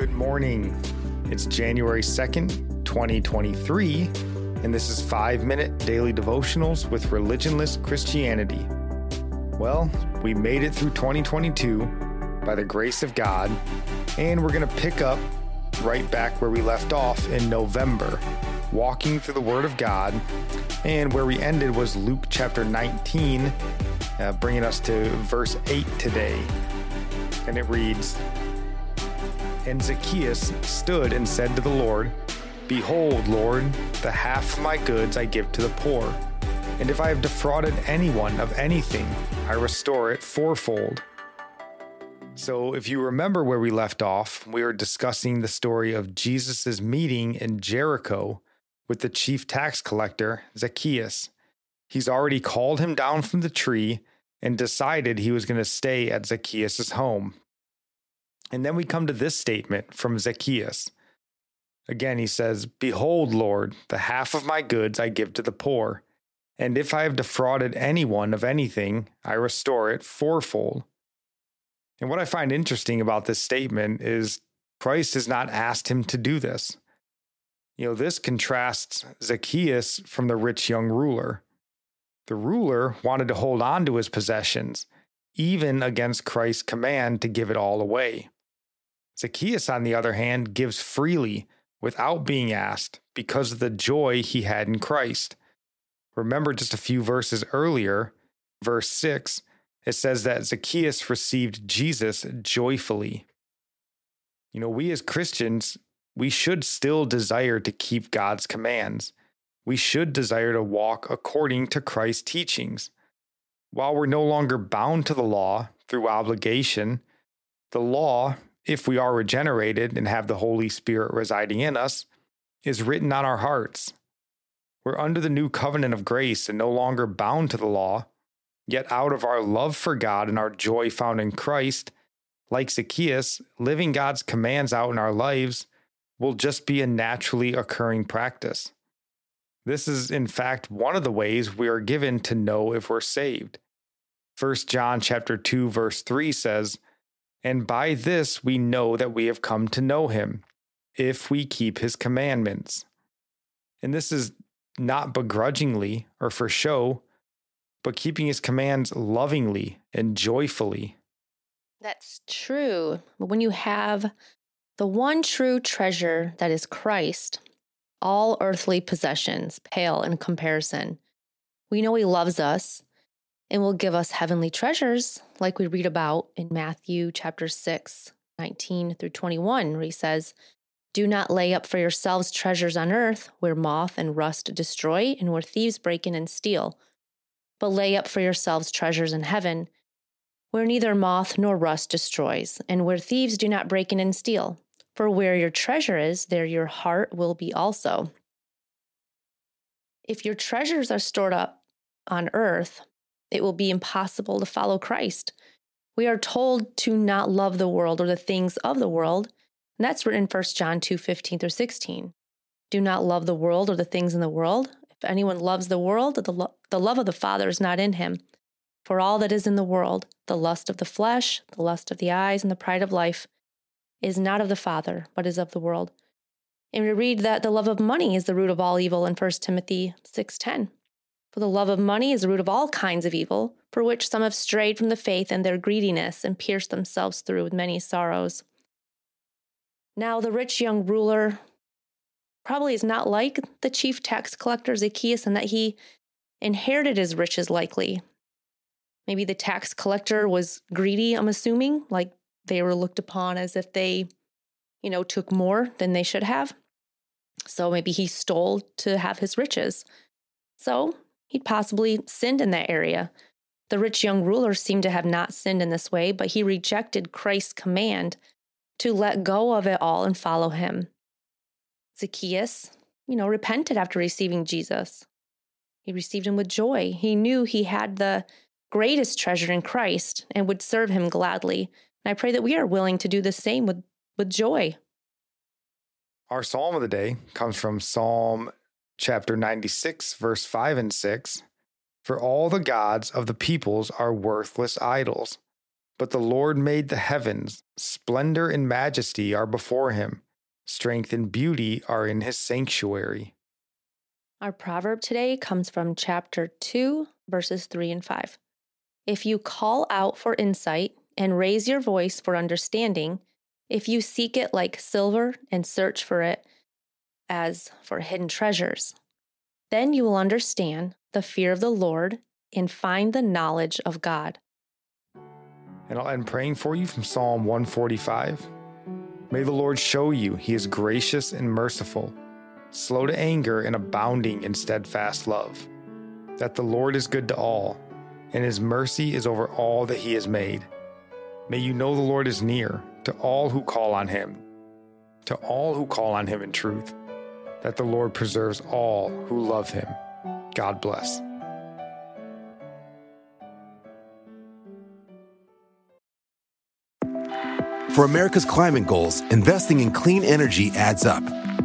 Good morning. It's January 2nd, 2023, and this is 5 Minute Daily Devotionals with Religionless Christianity. Well, we made it through 2022 by the grace of God, and we're going to pick up right back where we left off in November, walking through the Word of God. And where we ended was Luke chapter 19, uh, bringing us to verse 8 today. And it reads, and Zacchaeus stood and said to the Lord, Behold, Lord, the half of my goods I give to the poor. And if I have defrauded anyone of anything, I restore it fourfold. So, if you remember where we left off, we were discussing the story of Jesus' meeting in Jericho with the chief tax collector, Zacchaeus. He's already called him down from the tree and decided he was going to stay at Zacchaeus' home. And then we come to this statement from Zacchaeus. Again, he says, Behold, Lord, the half of my goods I give to the poor. And if I have defrauded anyone of anything, I restore it fourfold. And what I find interesting about this statement is Christ has not asked him to do this. You know, this contrasts Zacchaeus from the rich young ruler. The ruler wanted to hold on to his possessions, even against Christ's command to give it all away. Zacchaeus, on the other hand, gives freely without being asked because of the joy he had in Christ. Remember just a few verses earlier, verse 6, it says that Zacchaeus received Jesus joyfully. You know, we as Christians, we should still desire to keep God's commands. We should desire to walk according to Christ's teachings. While we're no longer bound to the law through obligation, the law if we are regenerated and have the Holy Spirit residing in us, is written on our hearts. We're under the new covenant of grace and no longer bound to the law, yet out of our love for God and our joy found in Christ, like Zacchaeus, living God's commands out in our lives will just be a naturally occurring practice. This is in fact one of the ways we are given to know if we're saved. 1 John chapter 2 verse 3 says, and by this we know that we have come to know him, if we keep his commandments. And this is not begrudgingly or for show, but keeping his commands lovingly and joyfully. That's true. But when you have the one true treasure that is Christ, all earthly possessions pale in comparison. We know he loves us and will give us heavenly treasures, like we read about in Matthew chapter 6, 19 through 21, where he says, Do not lay up for yourselves treasures on earth, where moth and rust destroy, and where thieves break in and steal. But lay up for yourselves treasures in heaven, where neither moth nor rust destroys, and where thieves do not break in and steal. For where your treasure is, there your heart will be also. If your treasures are stored up on earth, it will be impossible to follow Christ. We are told to not love the world or the things of the world. And that's written in 1 John 2 15 through 16. Do not love the world or the things in the world. If anyone loves the world, the, lo- the love of the Father is not in him. For all that is in the world, the lust of the flesh, the lust of the eyes, and the pride of life, is not of the Father, but is of the world. And we read that the love of money is the root of all evil in 1 Timothy 6:10. For the love of money is the root of all kinds of evil, for which some have strayed from the faith in their greediness and pierced themselves through with many sorrows. Now, the rich young ruler probably is not like the chief tax collector Zacchaeus in that he inherited his riches likely. Maybe the tax collector was greedy, I'm assuming, like they were looked upon as if they, you know, took more than they should have. So maybe he stole to have his riches. So He'd possibly sinned in that area. The rich young ruler seemed to have not sinned in this way, but he rejected Christ's command to let go of it all and follow him. Zacchaeus, you know, repented after receiving Jesus. He received him with joy. He knew he had the greatest treasure in Christ and would serve him gladly. And I pray that we are willing to do the same with, with joy. Our psalm of the day comes from Psalm chapter 96, verse 5 and 6 For all the gods of the peoples are worthless idols, But the Lord made the heavens, splendor and majesty are before him, strength and beauty are in his sanctuary. Our proverb today comes from chapter 2, verses 3 and 5. If you call out for insight and raise your voice for understanding, if you seek it like silver and search for it as for hidden treasures, then you will understand the fear of the Lord and find the knowledge of God. And I'll end praying for you from Psalm 145. May the Lord show you he is gracious and merciful, slow to anger and abounding in steadfast love, that the Lord is good to all, and his mercy is over all that he has made. May you know the Lord is near to all who call on him, to all who call on him in truth, that the Lord preserves all who love him. God bless. For America's climate goals, investing in clean energy adds up.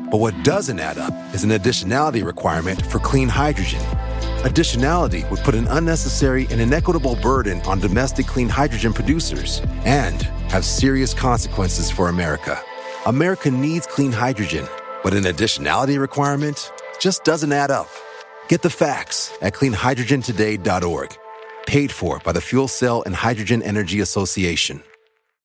But what doesn't add up is an additionality requirement for clean hydrogen. Additionality would put an unnecessary and inequitable burden on domestic clean hydrogen producers and have serious consequences for America. America needs clean hydrogen, but an additionality requirement just doesn't add up. Get the facts at cleanhydrogentoday.org. Paid for by the Fuel Cell and Hydrogen Energy Association.